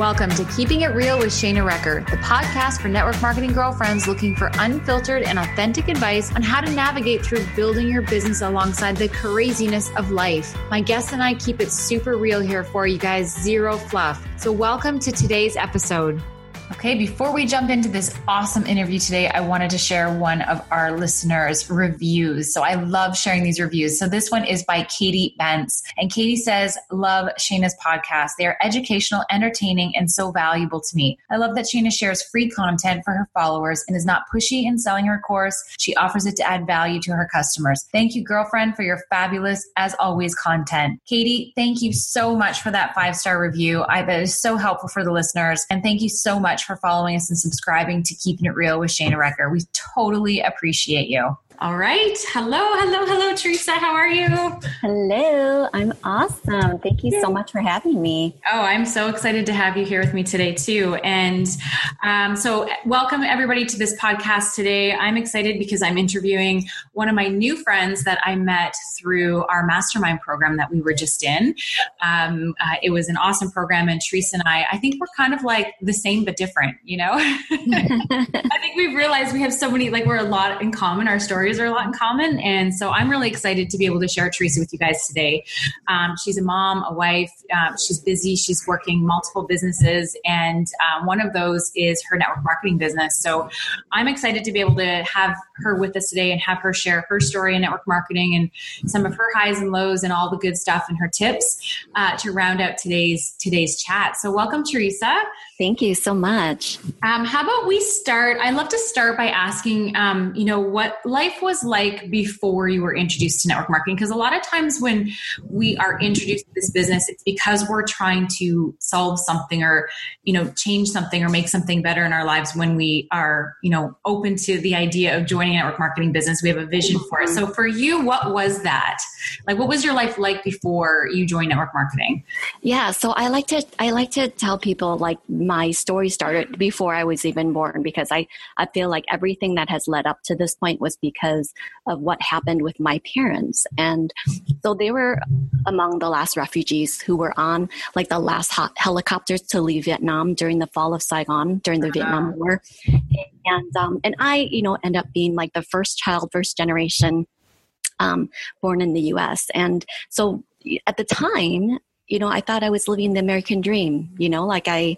Welcome to Keeping It Real with Shana Recker, the podcast for network marketing girlfriends looking for unfiltered and authentic advice on how to navigate through building your business alongside the craziness of life. My guests and I keep it super real here for you guys, zero fluff. So, welcome to today's episode. Okay, before we jump into this awesome interview today, I wanted to share one of our listeners' reviews. So I love sharing these reviews. So this one is by Katie Bentz. And Katie says, Love Shana's podcast. They are educational, entertaining, and so valuable to me. I love that Shana shares free content for her followers and is not pushy in selling her course. She offers it to add value to her customers. Thank you, girlfriend, for your fabulous, as always, content. Katie, thank you so much for that five star review. I, that is so helpful for the listeners. And thank you so much much for following us and subscribing to Keeping It Real with Shana Recker. We totally appreciate you. All right. Hello, hello, hello, Theresa. How are you? Hello. I'm awesome. Thank you so much for having me. Oh, I'm so excited to have you here with me today, too. And um, so, welcome everybody to this podcast today. I'm excited because I'm interviewing one of my new friends that I met through our mastermind program that we were just in. Um, uh, it was an awesome program, and Theresa and I, I think we're kind of like the same but different, you know? I think we've realized we have so many, like, we're a lot in common. Our stories are a lot in common. And so I'm really excited to be able to share Theresa with you guys today. Um, she's a mom, a wife. Um, she's busy. She's working multiple businesses. And um, one of those is her network marketing business. So I'm excited to be able to have her with us today and have her share her story in network marketing and some of her highs and lows and all the good stuff and her tips uh, to round out today's today's chat. So welcome, Theresa. Thank you so much. Um, how about we start? I love to start by asking, um, you know, what life was like before you were introduced to network marketing. Because a lot of times when we are introduced to this business, it's because we're trying to solve something or, you know, change something or make something better in our lives. When we are, you know, open to the idea of joining a network marketing business, we have a vision for it. So for you, what was that? Like, what was your life like before you joined network marketing? Yeah, so I like to I like to tell people like my story started before I was even born because I, I feel like everything that has led up to this point was because of what happened with my parents. And so they were among the last refugees who were on like the last hot helicopters to leave Vietnam during the fall of Saigon during the uh-huh. Vietnam War. And, um, and I, you know, end up being like the first child, first generation um, born in the US. And so at the time, you know, I thought I was living the American dream. You know, like I,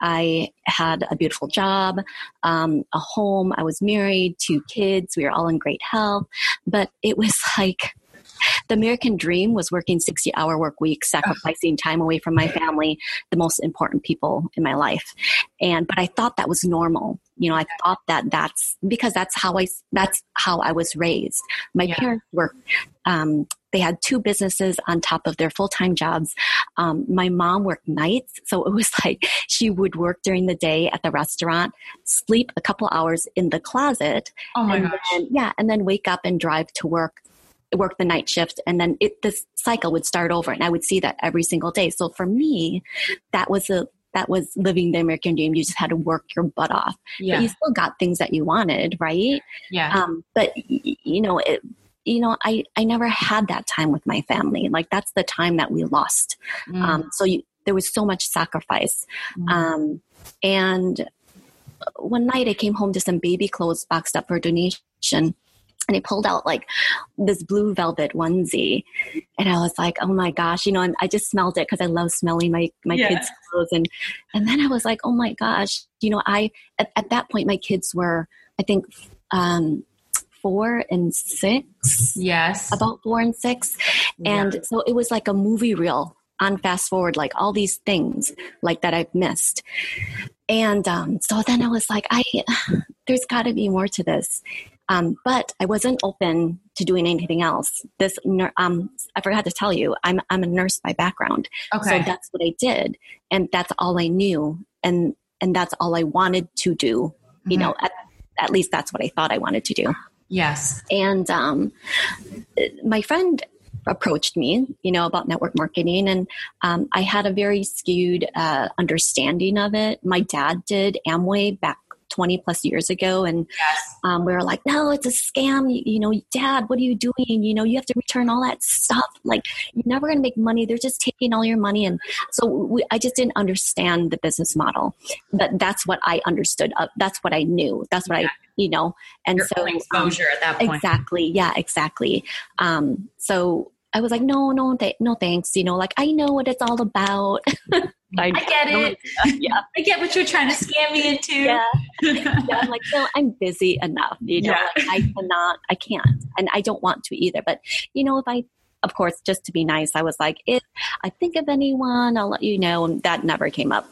I had a beautiful job, um, a home. I was married, two kids. We were all in great health. But it was like the American dream was working 60 hour work weeks, sacrificing time away from my family, the most important people in my life. And, but I thought that was normal. You know, I thought that that's because that's how I, that's how I was raised. My yeah. parents were, um, they had two businesses on top of their full time jobs. Um, my mom worked nights, so it was like she would work during the day at the restaurant, sleep a couple hours in the closet, oh my and gosh. Then, yeah, and then wake up and drive to work work the night shift and then it this cycle would start over and i would see that every single day so for me that was a that was living the american dream you just had to work your butt off yeah. but you still got things that you wanted right yeah um, but you know it you know, I, I never had that time with my family. Like that's the time that we lost. Mm. Um, so you, there was so much sacrifice. Mm. Um, and one night I came home to some baby clothes boxed up for donation and he pulled out like this blue velvet onesie and i was like oh my gosh you know and i just smelled it because i love smelling my my yeah. kids clothes and and then i was like oh my gosh you know i at, at that point my kids were i think um four and six. Yes. About four and six. And yeah. so it was like a movie reel on fast forward, like all these things like that I've missed. And um, so then I was like, I, there's got to be more to this. Um, but I wasn't open to doing anything else. This, um, I forgot to tell you, I'm I'm a nurse by background. Okay. So that's what I did, and that's all I knew, and and that's all I wanted to do. You mm-hmm. know, at, at least that's what I thought I wanted to do. Yes. And um, my friend approached me, you know, about network marketing, and um, I had a very skewed uh, understanding of it. My dad did Amway back 20 plus years ago. And yes. um, we were like, no, it's a scam. You, you, know, dad, what are you doing? You know, you have to return all that stuff. Like, you're never going to make money. They're just taking all your money. And so we, I just didn't understand the business model. But that's what I understood. Uh, that's what I knew. That's what yeah. I, you know, and Your so exposure um, at that point. Exactly. Yeah, exactly. Um, so I was like, no, no, th- no, thanks. You know, like I know what it's all about. I, I, get it. Yeah, I get what you're trying to scam me into. Yeah, yeah I'm like, no, I'm busy enough. You know, yeah. like, I cannot, I can't, and I don't want to either. But you know, if I, of course, just to be nice, I was like, if I think of anyone, I'll let you know. And that never came up.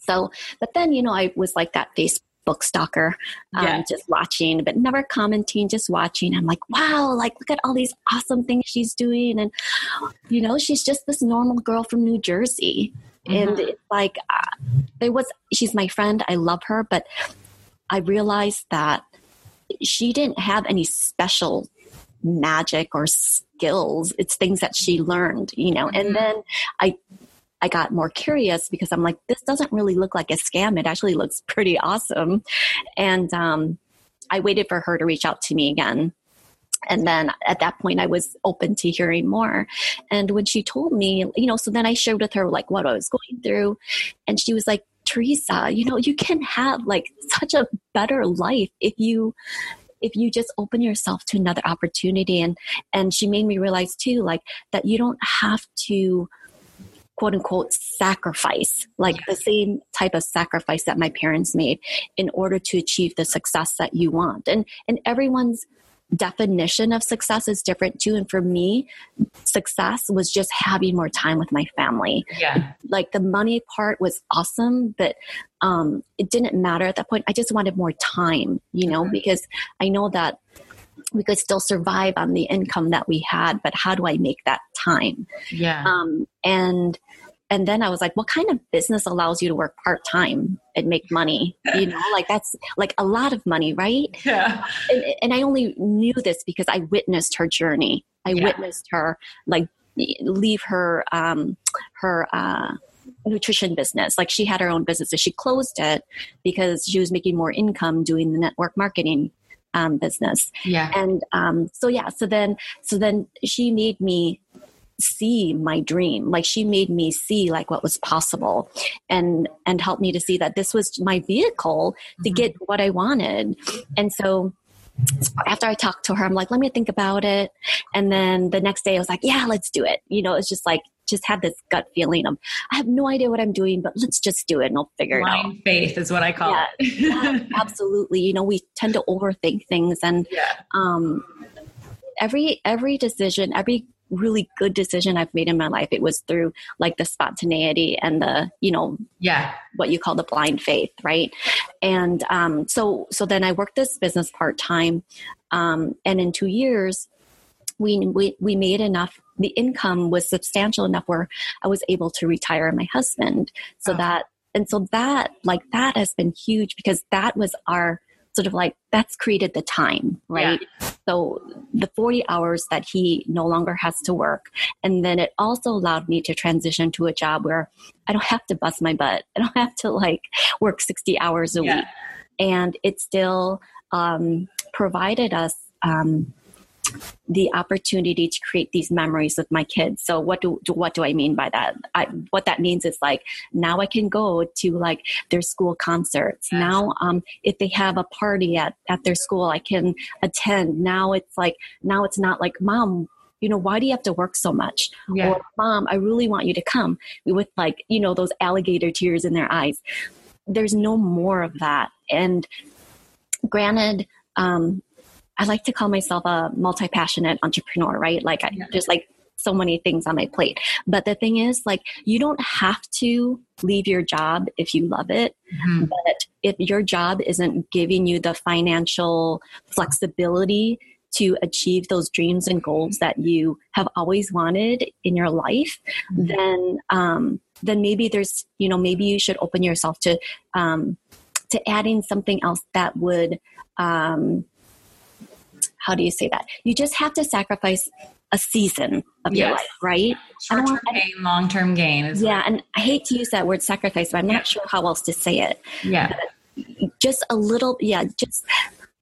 So, but then you know, I was like that Facebook book stalker, um, yeah. just watching, but never commenting, just watching. I'm like, wow, like look at all these awesome things she's doing. And, you know, she's just this normal girl from New Jersey. Mm-hmm. And it's like, uh, there was, she's my friend. I love her, but I realized that she didn't have any special magic or skills. It's things that she learned, you know. Mm-hmm. And then I I got more curious because I'm like, this doesn't really look like a scam. It actually looks pretty awesome. And um, I waited for her to reach out to me again. And then at that point, I was open to hearing more. And when she told me, you know, so then I shared with her like what I was going through. And she was like, Theresa, you know, you can have like such a better life if you if you just open yourself to another opportunity and and she made me realize too like that you don't have to quote unquote sacrifice, like the same type of sacrifice that my parents made in order to achieve the success that you want. And and everyone's definition of success is different too. And for me, success was just having more time with my family. Yeah. Like the money part was awesome, but um, it didn't matter at that point. I just wanted more time, you know, mm-hmm. because I know that we could still survive on the income that we had, but how do I make that time? Yeah. Um, and and then I was like, what kind of business allows you to work part time and make money? You know, like that's like a lot of money, right? Yeah. And, and I only knew this because I witnessed her journey. I yeah. witnessed her like leave her um, her uh, nutrition business. Like she had her own business, so she closed it because she was making more income doing the network marketing um, business. Yeah. And um, so yeah, so then so then she made me see my dream like she made me see like what was possible and and helped me to see that this was my vehicle to mm-hmm. get what i wanted and so after I talked to her, I'm like, let me think about it. And then the next day I was like, yeah, let's do it. You know, it's just like, just had this gut feeling of, I have no idea what I'm doing, but let's just do it and I'll figure Blind it out. faith is what I call yeah, it. yeah, absolutely. You know, we tend to overthink things and, yeah. um, every, every decision, every really good decision I've made in my life, it was through like the spontaneity and the, you know, yeah, what you call the blind faith, right? And um, so, so then I worked this business part time, um, and in two years, we, we we made enough. The income was substantial enough where I was able to retire my husband. So oh. that and so that like that has been huge because that was our sort of like that's created the time, right? Yeah. So the 40 hours that he no longer has to work. And then it also allowed me to transition to a job where I don't have to bust my butt. I don't have to like work 60 hours a yeah. week. And it still um, provided us um, the opportunity to create these memories with my kids. So what do, do what do I mean by that? I, what that means is like now I can go to like their school concerts. Yes. Now, um, if they have a party at at their school, I can attend. Now it's like now it's not like mom. You know, why do you have to work so much? Yeah. Or mom, I really want you to come with like, you know, those alligator tears in their eyes. There's no more of that. And granted, um, I like to call myself a multi passionate entrepreneur, right? Like, I, yeah. there's like so many things on my plate. But the thing is, like, you don't have to leave your job if you love it. Mm-hmm. But if your job isn't giving you the financial flexibility to achieve those dreams and goals that you have always wanted in your life, mm-hmm. then um, then maybe there's you know maybe you should open yourself to um, to adding something else that would um, how do you say that? You just have to sacrifice a season of yes. your life, right? Short term gain, long term gain. yeah, and I hate to use that word sacrifice, but I'm not sure how else to say it. Yeah. But just a little yeah just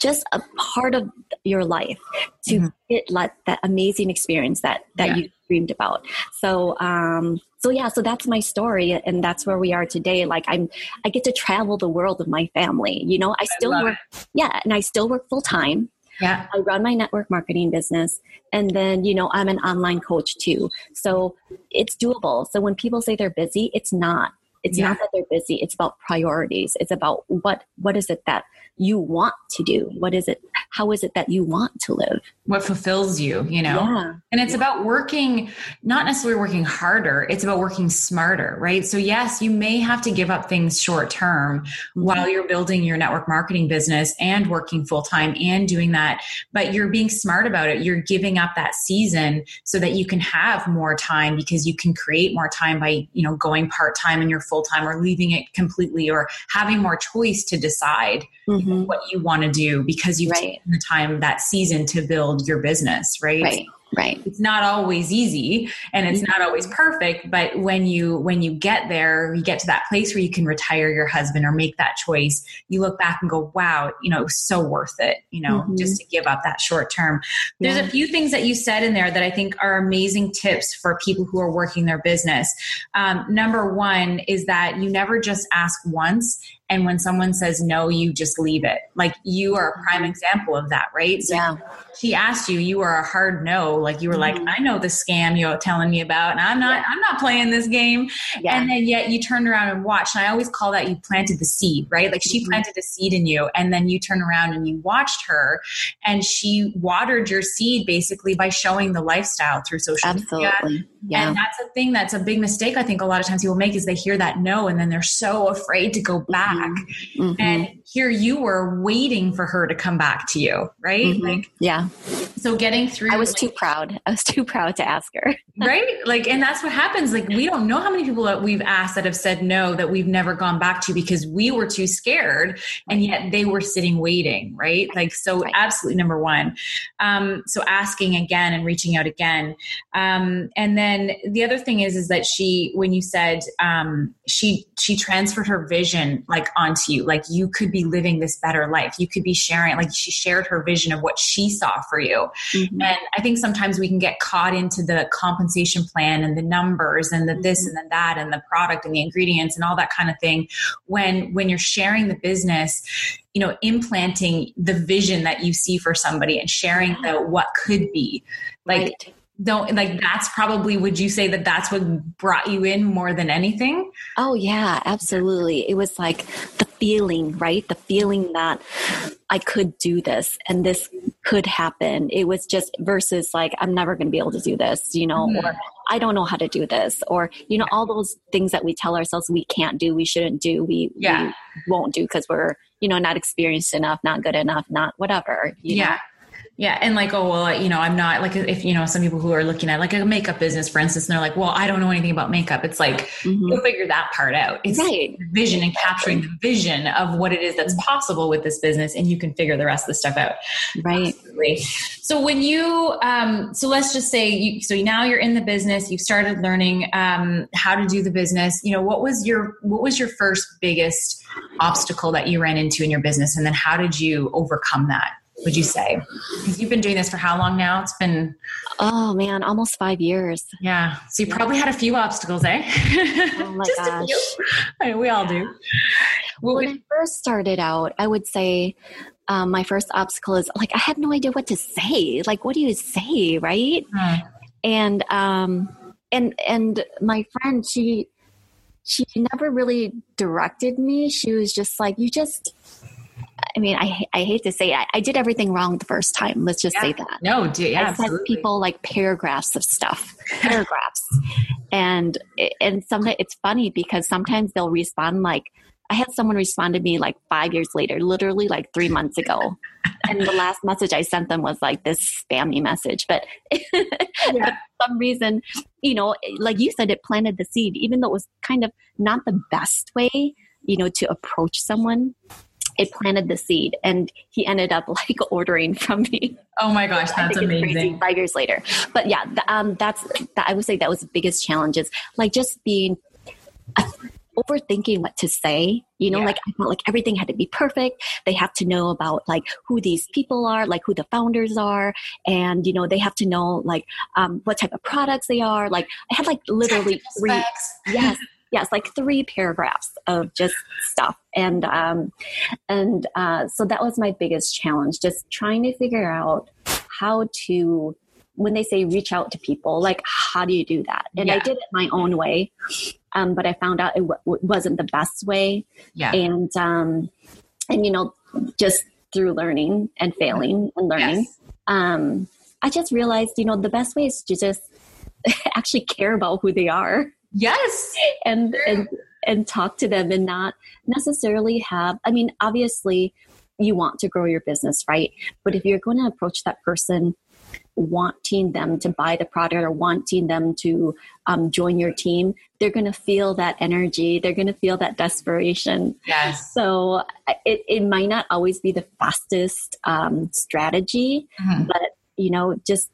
just a part of your life to mm-hmm. get like that amazing experience that that yeah. you dreamed about so um so yeah so that's my story and that's where we are today like i'm i get to travel the world with my family you know i still I work it. yeah and i still work full time yeah. I run my network marketing business. And then, you know, I'm an online coach too. So it's doable. So when people say they're busy, it's not. It's yeah. not that they're busy. It's about priorities. It's about what what is it that you want to do? What is it? How is it that you want to live? What fulfills you, you know? Yeah. And it's yeah. about working, not necessarily working harder, it's about working smarter, right? So, yes, you may have to give up things short term mm-hmm. while you're building your network marketing business and working full time and doing that, but you're being smart about it. You're giving up that season so that you can have more time because you can create more time by, you know, going part time in your full time or leaving it completely or having more choice to decide. Mm-hmm. what you want to do because you've right. taken the time that season to build your business, right? Right. Right. It's not always easy and it's not always perfect, but when you when you get there, you get to that place where you can retire your husband or make that choice, you look back and go, "Wow, you know, it was so worth it," you know, mm-hmm. just to give up that short term. There's a few things that you said in there that I think are amazing tips for people who are working their business. Um, number one is that you never just ask once and when someone says no you just leave it like you are a prime mm-hmm. example of that right so yeah. she asked you you were a hard no like you were mm-hmm. like i know the scam you're telling me about and i'm not yeah. i'm not playing this game yeah. and then yet you turned around and watched and i always call that you planted the seed right like she mm-hmm. planted a seed in you and then you turn around and you watched her and she watered your seed basically by showing the lifestyle through social Absolutely. media yeah. And that's a thing that's a big mistake I think a lot of times people make is they hear that no and then they're so afraid to go back. Mm-hmm. mm-hmm. And here you were waiting for her to come back to you, right? Mm-hmm. Like yeah. So getting through I was like, too proud. I was too proud to ask her. right? Like and that's what happens. Like we don't know how many people that we've asked that have said no that we've never gone back to because we were too scared and yet they were sitting waiting, right? Like so right. absolutely number 1. Um so asking again and reaching out again. Um and then then the other thing is is that she when you said um, she she transferred her vision like onto you like you could be living this better life you could be sharing like she shared her vision of what she saw for you mm-hmm. and i think sometimes we can get caught into the compensation plan and the numbers and the this mm-hmm. and the that and the product and the ingredients and all that kind of thing. When when you're sharing the business you know implanting the vision that you see for somebody and sharing the what could be. Like right don't like that's probably would you say that that's what brought you in more than anything oh yeah absolutely it was like the feeling right the feeling that i could do this and this could happen it was just versus like i'm never going to be able to do this you know mm-hmm. or i don't know how to do this or you know all those things that we tell ourselves we can't do we shouldn't do we, yeah. we won't do because we're you know not experienced enough not good enough not whatever yeah know? Yeah. And like, oh, well, you know, I'm not like, if, you know, some people who are looking at like a makeup business, for instance, and they're like, well, I don't know anything about makeup. It's like, mm-hmm. you'll figure that part out. It's right. vision and capturing the vision of what it is that's possible with this business. And you can figure the rest of the stuff out. Right. Absolutely. So when you, um, so let's just say you, so now you're in the business, you've started learning, um, how to do the business, you know, what was your, what was your first biggest obstacle that you ran into in your business? And then how did you overcome that? Would you say? Because you've been doing this for how long now? It's been oh man, almost five years. Yeah, so you probably had a few obstacles, eh? Oh my gosh, I mean, we all do. Well, when I first started out, I would say um, my first obstacle is like I had no idea what to say. Like, what do you say, right? Hmm. And um, and and my friend, she she never really directed me. She was just like, you just I mean, I I hate to say it, I, I did everything wrong the first time. Let's just yeah. say that. No, do, yeah, I absolutely. sent people like paragraphs of stuff, paragraphs, and and sometimes it's funny because sometimes they'll respond like. I had someone respond to me like five years later, literally like three months ago. and the last message I sent them was like this spammy message. But, yeah. for some reason, you know, like you said, it planted the seed, even though it was kind of not the best way, you know, to approach someone it planted the seed and he ended up like ordering from me oh my gosh that's amazing five years later but yeah um, that's that, i would say that was the biggest challenges like just being overthinking what to say. You know, yeah. like I felt like everything had to be perfect. They have to know about like who these people are, like who the founders are, and you know they have to know like um, what type of products they are. Like I had like literally three. Yes, yes, like three paragraphs of just stuff, and um, and uh, so that was my biggest challenge, just trying to figure out how to when they say reach out to people, like how do you do that? And yeah. I did it my own way, um, but I found out it w- wasn't the best way. Yeah. And um, and you know, just through learning and failing and learning, yes. um, I just realized, you know, the best way is to just actually care about who they are. Yes. And and and talk to them and not necessarily have. I mean, obviously you want to grow your business, right? But if you're going to approach that person wanting them to buy the product or wanting them to um, join your team, they're going to feel that energy. They're going to feel that desperation. Yes. So it, it might not always be the fastest um, strategy, mm-hmm. but you know, just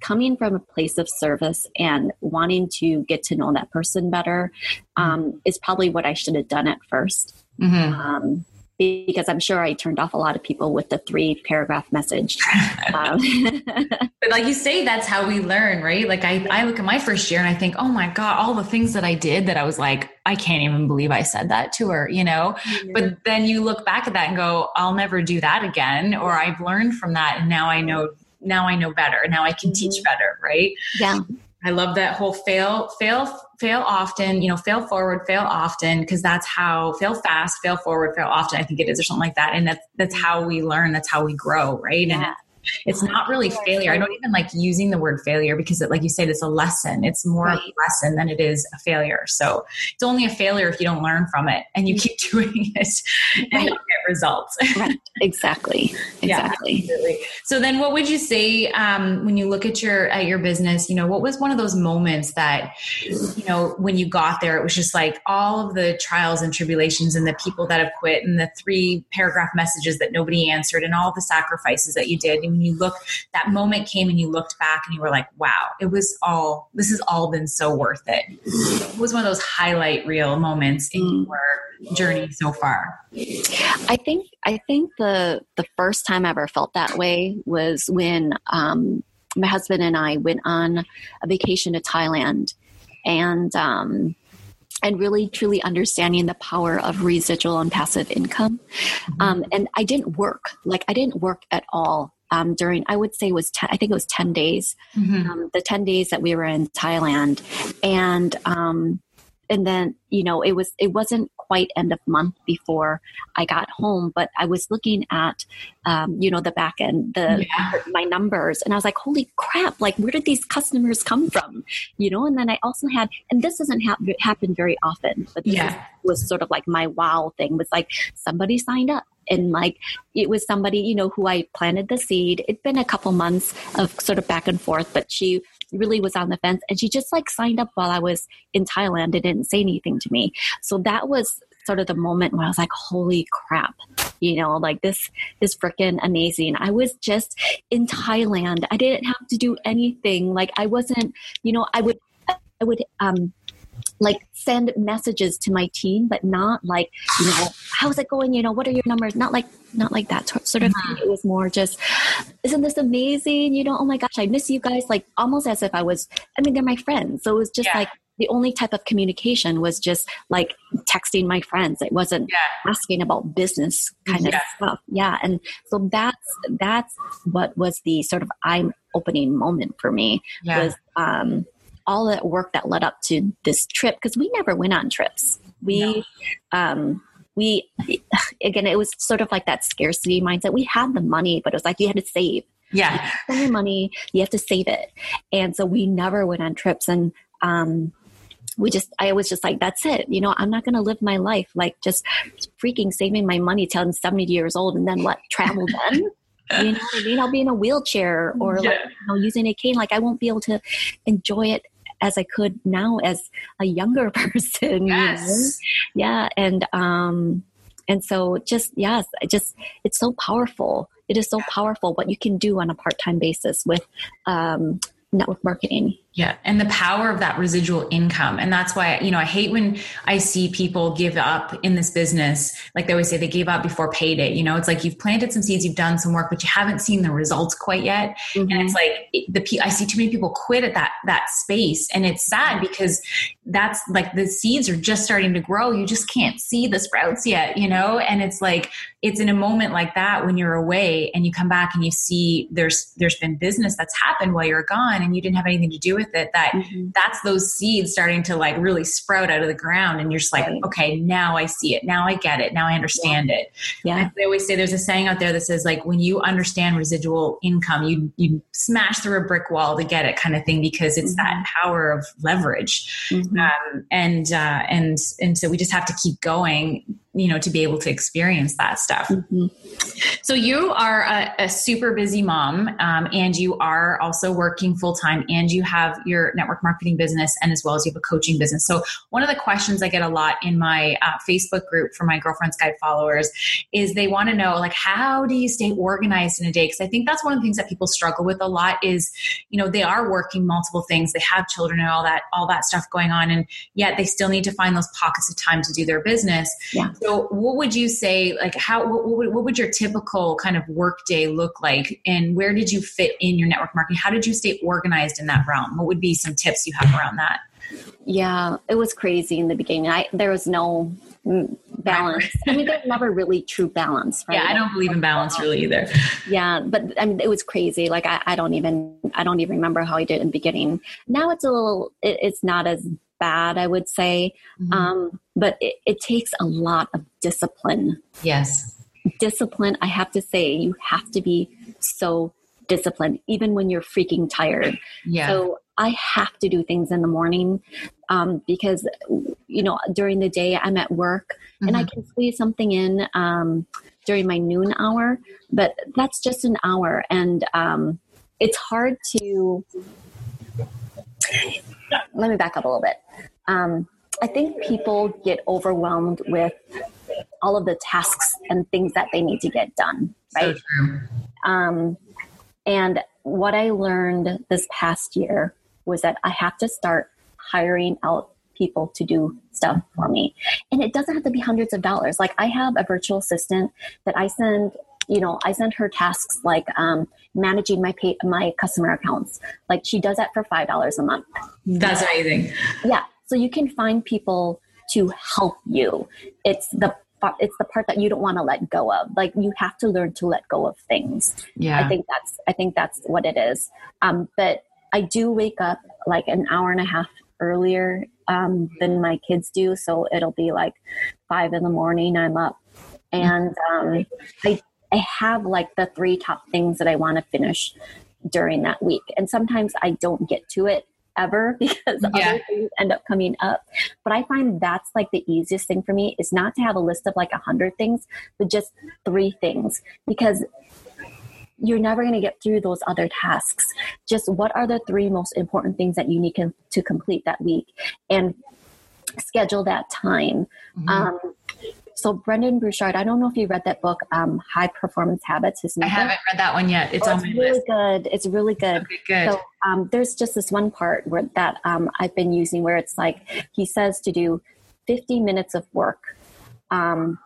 coming from a place of service and wanting to get to know that person better um, mm-hmm. is probably what I should have done at 1st mm-hmm. um, because I'm sure I turned off a lot of people with the three paragraph message. Um, but like you say, that's how we learn, right? Like I, I look at my first year and I think, oh my God, all the things that I did that I was like, I can't even believe I said that to her, you know? Mm-hmm. But then you look back at that and go, I'll never do that again. Or I've learned from that and now I know, now I know better. Now I can mm-hmm. teach better, right? Yeah. I love that whole fail, fail, fail often, you know, fail forward, fail often, because that's how fail fast, fail forward, fail often. I think it is, or something like that. And that's that's how we learn. That's how we grow, right? Yeah. And it's not really failure. I don't even like using the word failure because, it, like you said, it's a lesson. It's more right. a lesson than it is a failure. So it's only a failure if you don't learn from it and you keep doing it and right. get results. right. Exactly. Exactly. Yeah, so then, what would you say um, when you look at your at your business? You know, what was one of those moments that you know when you got there, it was just like all of the trials and tribulations and the people that have quit and the three paragraph messages that nobody answered and all the sacrifices that you did when you look, that moment came and you looked back and you were like, wow, it was all, this has all been so worth it. It was one of those highlight reel moments in mm. your journey so far. I think, I think the, the first time I ever felt that way was when, um, my husband and I went on a vacation to Thailand and, um, and really truly understanding the power of residual and passive income. Mm-hmm. Um, and I didn't work, like I didn't work at all um, during I would say it was ten, I think it was ten days, mm-hmm. um, the ten days that we were in Thailand, and um, and then you know it was it wasn't quite end of month before I got home, but I was looking at um, you know the back end the yeah. my numbers, and I was like, holy crap! Like where did these customers come from? You know, and then I also had, and this doesn't ha- happen very often, but this yeah. was sort of like my wow thing was like somebody signed up and like it was somebody you know who i planted the seed. It'd been a couple months of sort of back and forth but she really was on the fence and she just like signed up while i was in thailand. And didn't say anything to me. So that was sort of the moment where i was like holy crap. You know like this is freaking amazing. I was just in thailand. I didn't have to do anything. Like i wasn't you know i would i would um like send messages to my team, but not like, you know, how's it going? You know, what are your numbers? Not like, not like that sort of thing. It was more just, isn't this amazing? You know, oh my gosh, I miss you guys. Like almost as if I was, I mean, they're my friends. So it was just yeah. like, the only type of communication was just like texting my friends. It wasn't yeah. asking about business kind yeah. of stuff. Yeah. And so that's, that's what was the sort of eye opening moment for me was, um, all that work that led up to this trip because we never went on trips. We, no. um, we again, it was sort of like that scarcity mindset. We had the money, but it was like you had to save. Yeah, you your money, you have to save it, and so we never went on trips. And um, we just, I was just like, that's it. You know, I'm not going to live my life like just freaking saving my money till I'm 70 years old and then what? Travel then. you know I mean? I'll be in a wheelchair or yeah. like, you know, using a cane. Like I won't be able to enjoy it as I could now as a younger person. Yes. You know? Yeah. And, um, and so just, yes, just, it's so powerful. It is so powerful what you can do on a part-time basis with, um, network marketing. Yeah. And the power of that residual income. And that's why, you know, I hate when I see people give up in this business. Like they always say, they gave up before payday. You know, it's like you've planted some seeds, you've done some work, but you haven't seen the results quite yet. Mm-hmm. And it's like the, I see too many people quit at that, that space. And it's sad because that's like the seeds are just starting to grow. You just can't see the sprouts yet, you know? And it's like, it's in a moment like that when you're away and you come back and you see there's, there's been business that's happened while you're gone and you didn't have anything to do with it that mm-hmm. that's those seeds starting to like really sprout out of the ground and you're just like right. okay now i see it now i get it now i understand yeah. it yeah they always say there's a saying out there that says like when you understand residual income you you smash through a brick wall to get it kind of thing because it's mm-hmm. that power of leverage mm-hmm. um, and uh, and and so we just have to keep going you know to be able to experience that stuff. Mm-hmm. so you are a, a super busy mom um, and you are also working full-time and you have your network marketing business and as well as you have a coaching business. So one of the questions i get a lot in my uh, facebook group for my girlfriend's guide followers is they want to know like how do you stay organized in a day? Because i think that's one of the things that people struggle with a lot is you know they are working multiple things they have children and all that all that stuff going on and yet they still need to find those pockets of time to do their business. Yeah so, what would you say? Like, how what would, what would your typical kind of work day look like, and where did you fit in your network marketing? How did you stay organized in that realm? What would be some tips you have around that? Yeah, it was crazy in the beginning. I there was no balance. I mean, there's never really true balance. Right? Yeah, I don't believe in balance really either. Yeah, but I mean, it was crazy. Like I, I don't even I don't even remember how I did in the beginning. Now it's a little. It, it's not as bad, I would say. Mm-hmm. Um, but it, it takes a lot of discipline. Yes. Discipline, I have to say, you have to be so disciplined, even when you're freaking tired. Yeah. So I have to do things in the morning um, because, you know, during the day I'm at work mm-hmm. and I mm-hmm. can squeeze something in um, during my noon hour, but that's just an hour. And um, it's hard to let me back up a little bit. Um, I think people get overwhelmed with all of the tasks and things that they need to get done, right? So um, and what I learned this past year was that I have to start hiring out people to do stuff for me. And it doesn't have to be hundreds of dollars. Like I have a virtual assistant that I send you know, I send her tasks like um, managing my pay, my customer accounts. Like she does that for five dollars a month. That's amazing. Yeah, so you can find people to help you. It's the it's the part that you don't want to let go of. Like you have to learn to let go of things. Yeah, I think that's I think that's what it is. Um, but I do wake up like an hour and a half earlier um, than my kids do, so it'll be like five in the morning. I'm up, and um, I I have like the three top things that I want to finish during that week. And sometimes I don't get to it ever because yeah. other things end up coming up. But I find that's like the easiest thing for me is not to have a list of like a hundred things, but just three things because you're never going to get through those other tasks. Just what are the three most important things that you need to complete that week and schedule that time. Mm-hmm. Um, so Brendon Burchard, I don't know if you read that book, um, High Performance Habits. His I haven't read that one yet. It's oh, on my really list. good. It's really good. Okay, good. So um, there's just this one part where that um, I've been using where it's like he says to do 50 minutes of work. Um,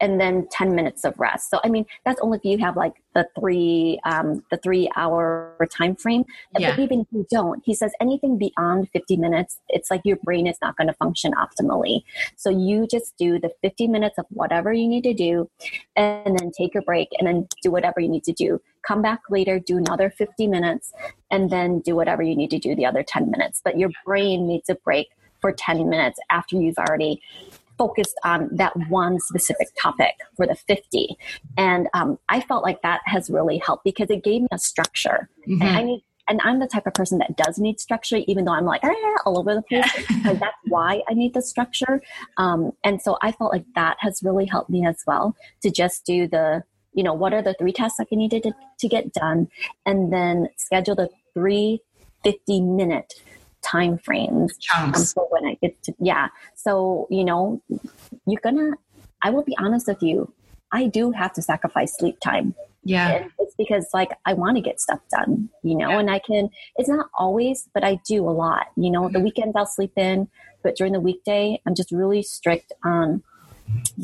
and then 10 minutes of rest. So, I mean, that's only if you have like the three, um, the three hour time frame. Yeah. But even if you don't, he says anything beyond 50 minutes, it's like your brain is not going to function optimally. So you just do the 50 minutes of whatever you need to do and then take a break and then do whatever you need to do. Come back later, do another 50 minutes and then do whatever you need to do the other 10 minutes. But your brain needs a break for 10 minutes after you've already focused on that one specific topic for the 50. And um, I felt like that has really helped because it gave me a structure. Mm-hmm. And I need and I'm the type of person that does need structure, even though I'm like ah, all over the place. like that's why I need the structure. Um, and so I felt like that has really helped me as well to just do the, you know, what are the three tasks that I needed to, to get done, and then schedule the three 50 minute time frames um, so when I get to yeah so you know you're gonna I will be honest with you I do have to sacrifice sleep time Yeah. And it's because like I want to get stuff done, you know, yeah. and I can, it's not always, but I do a lot. You know, mm-hmm. the weekends I'll sleep in, but during the weekday, I'm just really strict on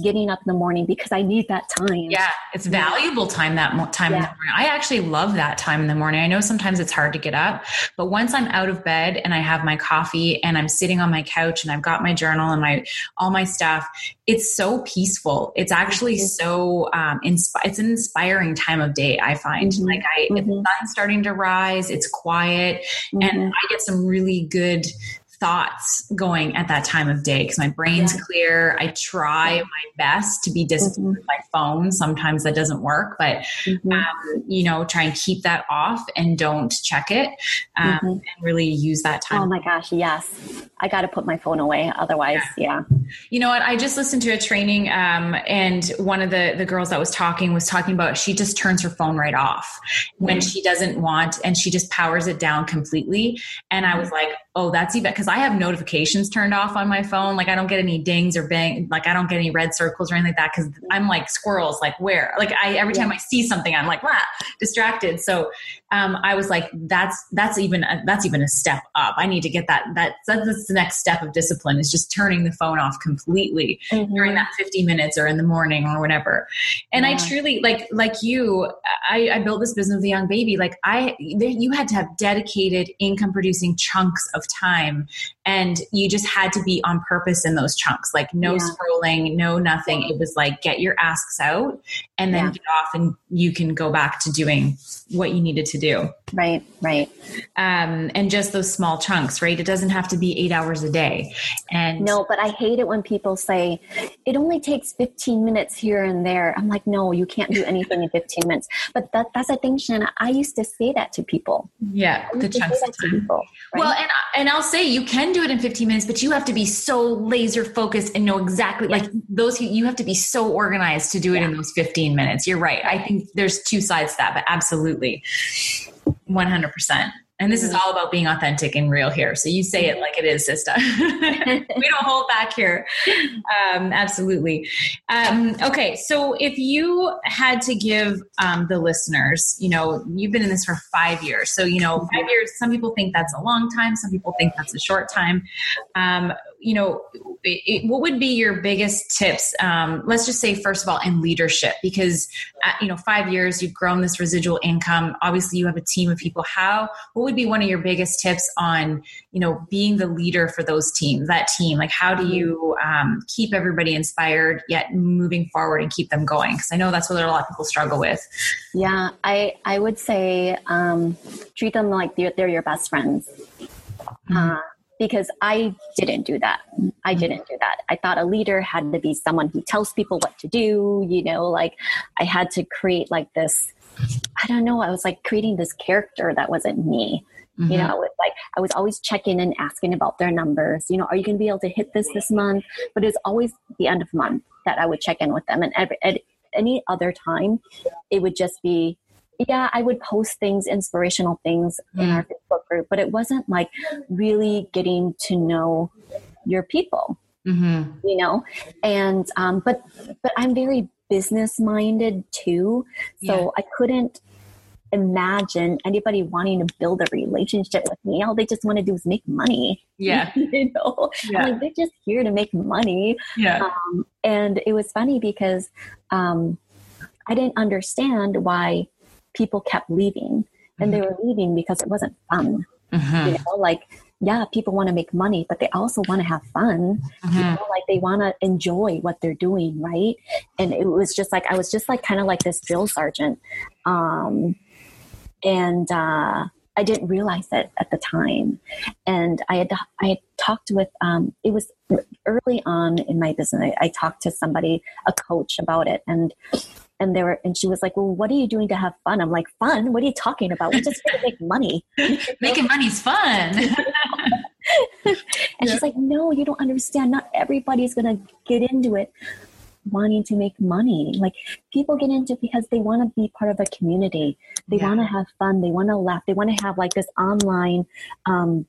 getting up in the morning because I need that time. Yeah, it's valuable time that mo- time yeah. in the morning. I actually love that time in the morning. I know sometimes it's hard to get up, but once I'm out of bed and I have my coffee and I'm sitting on my couch and I've got my journal and my all my stuff, it's so peaceful. It's actually so um, insp- it's an inspiring time of day. I find mm-hmm. like I mm-hmm. the sun's starting to rise. It's quiet, mm-hmm. and I get some really good thoughts going at that time of day because my brain's yeah. clear. I try yeah. my best to be disciplined mm-hmm. with my phone. Sometimes that doesn't work, but mm-hmm. um, you know, try and keep that off and don't check it um, mm-hmm. and really use that time. Oh my gosh, yes. I got to put my phone away. Otherwise, yeah. yeah. You know what? I just listened to a training um, and one of the, the girls that was talking was talking about she just turns her phone right off when mm-hmm. she doesn't want and she just powers it down completely. And I was like, oh, that's even because I have notifications turned off on my phone. Like I don't get any dings or bang, like I don't get any red circles or anything like that because I'm like squirrels. Like where? Like I every time I see something, I'm like, wow, distracted. So um, I was like, that's that's even a, that's even a step up. I need to get that. That that's the next step of discipline is just turning the phone off completely mm-hmm. during that 50 minutes or in the morning or whatever. And yeah. I truly like like you. I, I built this business with a young baby. Like I, you had to have dedicated income producing chunks of of time and you just had to be on purpose in those chunks like no yeah. scrolling no nothing. It was like get your asks out and then yeah. get off and you can go back to doing what you needed to do. Right right. Um, and just those small chunks right? It doesn't have to be eight hours a day. And no but i hate it when people say it only takes 15 minutes here and there. I'm like no you can't do anything in 15 minutes. But that, that's a thing Shana. I used to say that to people. Yeah the chunks of time. People, right? well and and I'll say you can do it in 15 minutes, but you have to be so laser focused and know exactly yeah. like those you have to be so organized to do it yeah. in those 15 minutes. You're right. I think there's two sides to that, but absolutely 100%. And this is all about being authentic and real here. So you say it like it is, sister. we don't hold back here. Um, absolutely. Um, okay, so if you had to give um, the listeners, you know, you've been in this for five years. So, you know, five years, some people think that's a long time, some people think that's a short time. You know, it, what would be your biggest tips? Um, let's just say, first of all, in leadership, because uh, you know, five years you've grown this residual income. Obviously, you have a team of people. How? What would be one of your biggest tips on you know being the leader for those teams? That team, like, how do you um, keep everybody inspired yet moving forward and keep them going? Because I know that's what a lot of people struggle with. Yeah, I I would say um, treat them like they're, they're your best friends. Mm-hmm. Uh, because I didn't do that. I mm-hmm. didn't do that. I thought a leader had to be someone who tells people what to do, you know, like I had to create like this I don't know, I was like creating this character that wasn't me. Mm-hmm. You know, it's like I was always checking and asking about their numbers. You know, are you going to be able to hit this this month? But it's always the end of month that I would check in with them, and every, at any other time, it would just be yeah, I would post things, inspirational things mm. in our Facebook group, but it wasn't like really getting to know your people, mm-hmm. you know. And um, but but I'm very business minded too, so yeah. I couldn't imagine anybody wanting to build a relationship with me. All they just want to do is make money. Yeah. you know, yeah. like they're just here to make money. Yeah. Um, and it was funny because um, I didn't understand why people kept leaving and they mm-hmm. were leaving because it wasn't fun mm-hmm. you know like yeah people want to make money but they also want to have fun mm-hmm. you know like they want to enjoy what they're doing right and it was just like i was just like kind of like this drill sergeant um and uh I didn't realize it at the time, and I had I had talked with um, it was early on in my business. I, I talked to somebody, a coach, about it, and and they were and she was like well what are you doing to have fun? I'm like fun? What are you talking about? We're just to make money. Making money's fun. And yeah. she's like no you don't understand. Not everybody's going to get into it wanting to make money. Like people get into because they want to be part of a community. They yeah. want to have fun. They want to laugh. They want to have like this online um,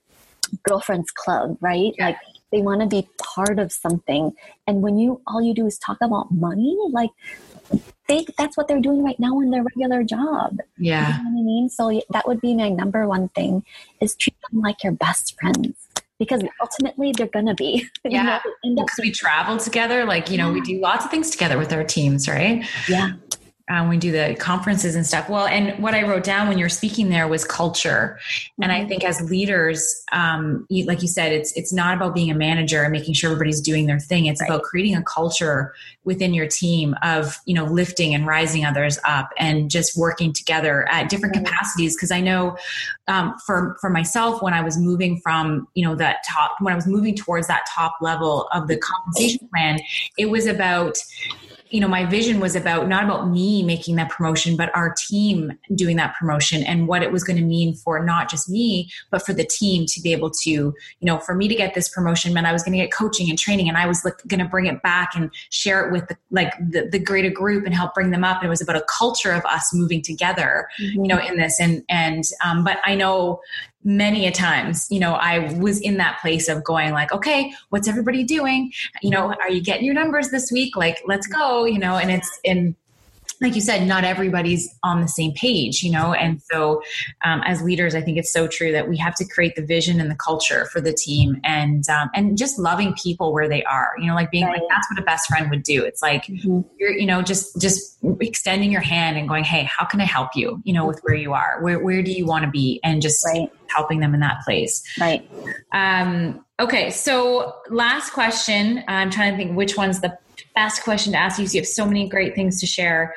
girlfriends club right? Yeah. like they want to be part of something. And when you all you do is talk about money like they that's what they're doing right now in their regular job. Yeah. You know what I mean? So that would be my number one thing is treat them like your best friends because ultimately they're gonna be. Yeah. Because we travel together, like, you know, yeah. we do lots of things together with our teams, right? Yeah um, we do the conferences and stuff. Well, and what I wrote down when you were speaking there was culture. Mm-hmm. And I mm-hmm. think as leaders, um, you, like you said, it's it's not about being a manager and making sure everybody's doing their thing. It's right. about creating a culture within your team of you know lifting and rising others up and just working together at different right. capacities. Because I know um, for for myself, when I was moving from you know that top, when I was moving towards that top level of the compensation plan, it was about you know my vision was about not about me making that promotion but our team doing that promotion and what it was going to mean for not just me but for the team to be able to you know for me to get this promotion meant i was going to get coaching and training and i was like, going to bring it back and share it with the, like the, the greater group and help bring them up and it was about a culture of us moving together mm-hmm. you know in this and and um, but i know many a times you know i was in that place of going like okay what's everybody doing? You know are you getting your numbers this week? Like let's go you know and it's and like you said, not everybody's on the same page, you know? And so, um, as leaders, I think it's so true that we have to create the vision and the culture for the team and, um, and just loving people where they are, you know, like being right. like, that's what a best friend would do. It's like, mm-hmm. you're, you know, just, just extending your hand and going, Hey, how can I help you, you know, with where you are? Where, where do you want to be? And just right. helping them in that place. Right. Um, okay. So last question, I'm trying to think which one's the best question to ask you. So you have so many great things to share.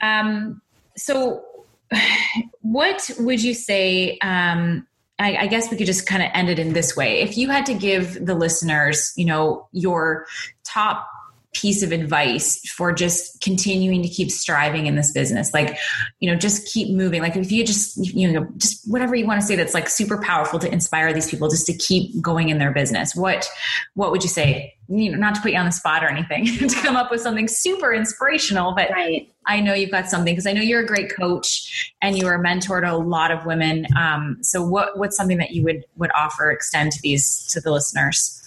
Um, so, what would you say? Um, I, I, guess we could just kind of end it in this way. If you had to give the listeners, you know, your top piece of advice for just continuing to keep striving in this business. Like you know just keep moving. Like if you just you know just whatever you want to say that's like super powerful to inspire these people just to keep going in their business. What what would you say? You know not to put you on the spot or anything to come up with something super inspirational but right. i know you've got something because i know you're a great coach and you are a mentor to a lot of women. Um, so what what's something that you would would offer extend to these to the listeners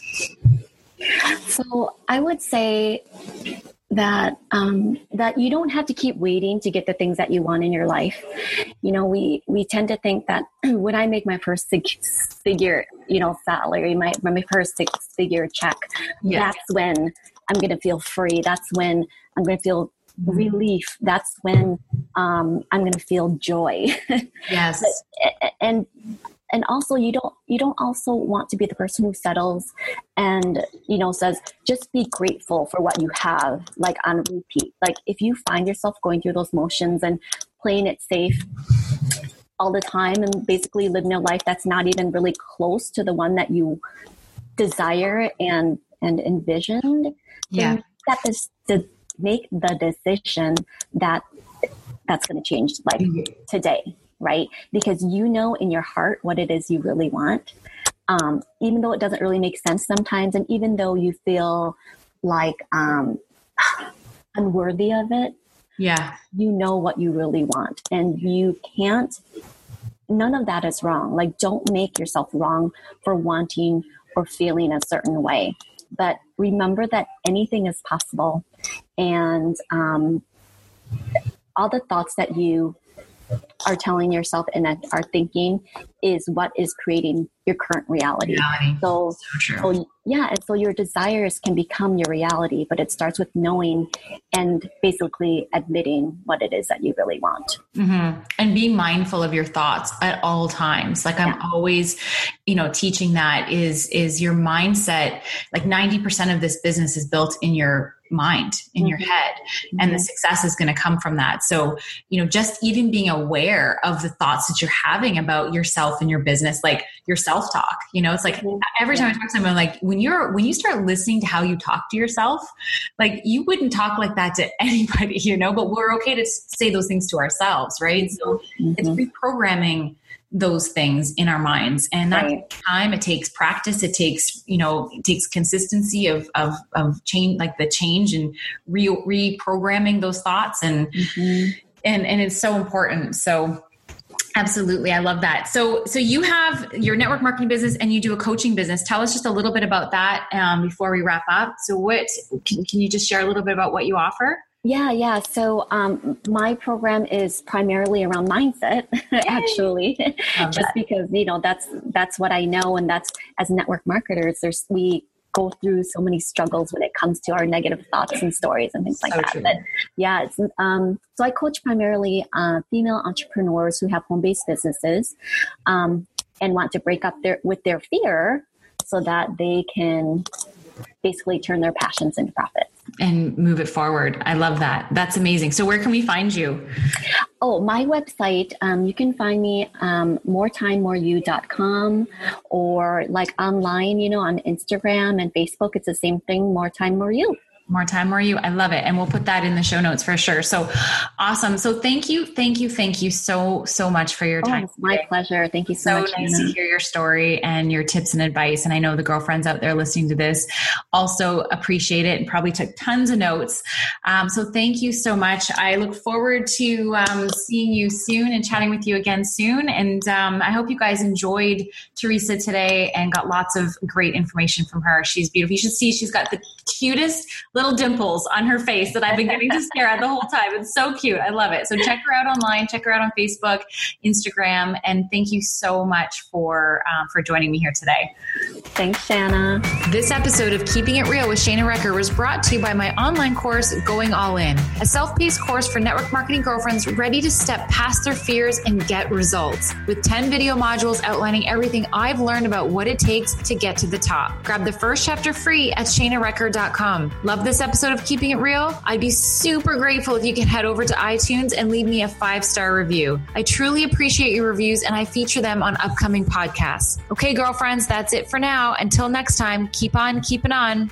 so I would say that um, that you don't have to keep waiting to get the things that you want in your life. You know, we we tend to think that when I make my first six figure, you know, salary, my my first six figure check, that's when I'm going to feel free. That's when I'm going to feel relief. That's when um, I'm going to feel joy. Yes, but, and and also you don't you don't also want to be the person who settles and you know says just be grateful for what you have like on repeat. Like if you find yourself going through those motions and playing it safe all the time and basically living a life that's not even really close to the one that you desire and and envisioned yeah. that is to make the decision that that's going to change like mm-hmm. today right? Because you know in your heart what it is you really want. Um, even though it doesn't really make sense sometimes, and even though you feel like um, unworthy of it, yeah, you know what you really want, and you can't. None of that is wrong. Like, don't make yourself wrong for wanting or feeling a certain way. But remember that anything is possible, and um, all the thoughts that you are telling yourself and are thinking is what is creating your current reality. reality. So, so, so, yeah, and so your desires can become your reality, but it starts with knowing and basically admitting what it is that you really want. Mm-hmm. And being mindful of your thoughts at all times. Like I'm yeah. always, you know, teaching that is is your mindset. Like ninety percent of this business is built in your mind in mm-hmm. your head and mm-hmm. the success is going to come from that so you know just even being aware of the thoughts that you're having about yourself and your business like your self-talk you know it's like mm-hmm. every time i talk to someone like when you're when you start listening to how you talk to yourself like you wouldn't talk like that to anybody you know but we're okay to say those things to ourselves right so it's mm-hmm. reprogramming those things in our minds and that right. time it takes practice it takes you know it takes consistency of of of change like the change and re reprogramming those thoughts and mm-hmm. and and it's so important so absolutely i love that. So so you have your network marketing business and you do a coaching business. Tell us just a little bit about that um, before we wrap up. So what can, can you just share a little bit about what you offer? Yeah, yeah. So um, my program is primarily around mindset, actually, just because you know that's that's what I know, and that's as network marketers, there's we go through so many struggles when it comes to our negative thoughts and stories and things like so that. True. But yeah, um, so I coach primarily uh, female entrepreneurs who have home based businesses um, and want to break up their with their fear so that they can basically turn their passions into profits and move it forward. I love that. That's amazing. So, where can we find you? Oh, my website, um, you can find me um, moretimemoreyou.com or like online, you know, on Instagram and Facebook. It's the same thing, More Time More You more time more you. I love it. And we'll put that in the show notes for sure. So awesome. So thank you thank you thank you so so much for your oh, time oh, my today. pleasure. Thank you so, so much nice Anna. to hear your story and your tips and advice. And i know the girlfriends out there listening to this also appreciate it and probably took tons of notes. Um, so thank you so much. I look forward to um, seeing you soon and chatting with you again soon. And um, i hope you guys enjoyed Theresa today and got lots of great information from her. She's beautiful. You should see she's got the cutest little dimples on her face that I've been getting to stare at the whole time. It's so cute. I love it. So check her out online, check her out on Facebook, Instagram, and thank you so much for um, for joining me here today. Thanks, Shana. This episode of Keeping It Real with Shana Recker was brought to you by my online course, Going All In, a self-paced course for network marketing girlfriends ready to step past their fears and get results. With 10 video modules outlining everything I've learned about what it takes to get to the top. Grab the first chapter free at shanarecker.com. Love Love this episode of Keeping It Real? I'd be super grateful if you could head over to iTunes and leave me a five star review. I truly appreciate your reviews and I feature them on upcoming podcasts. Okay, girlfriends, that's it for now. Until next time, keep on keeping on.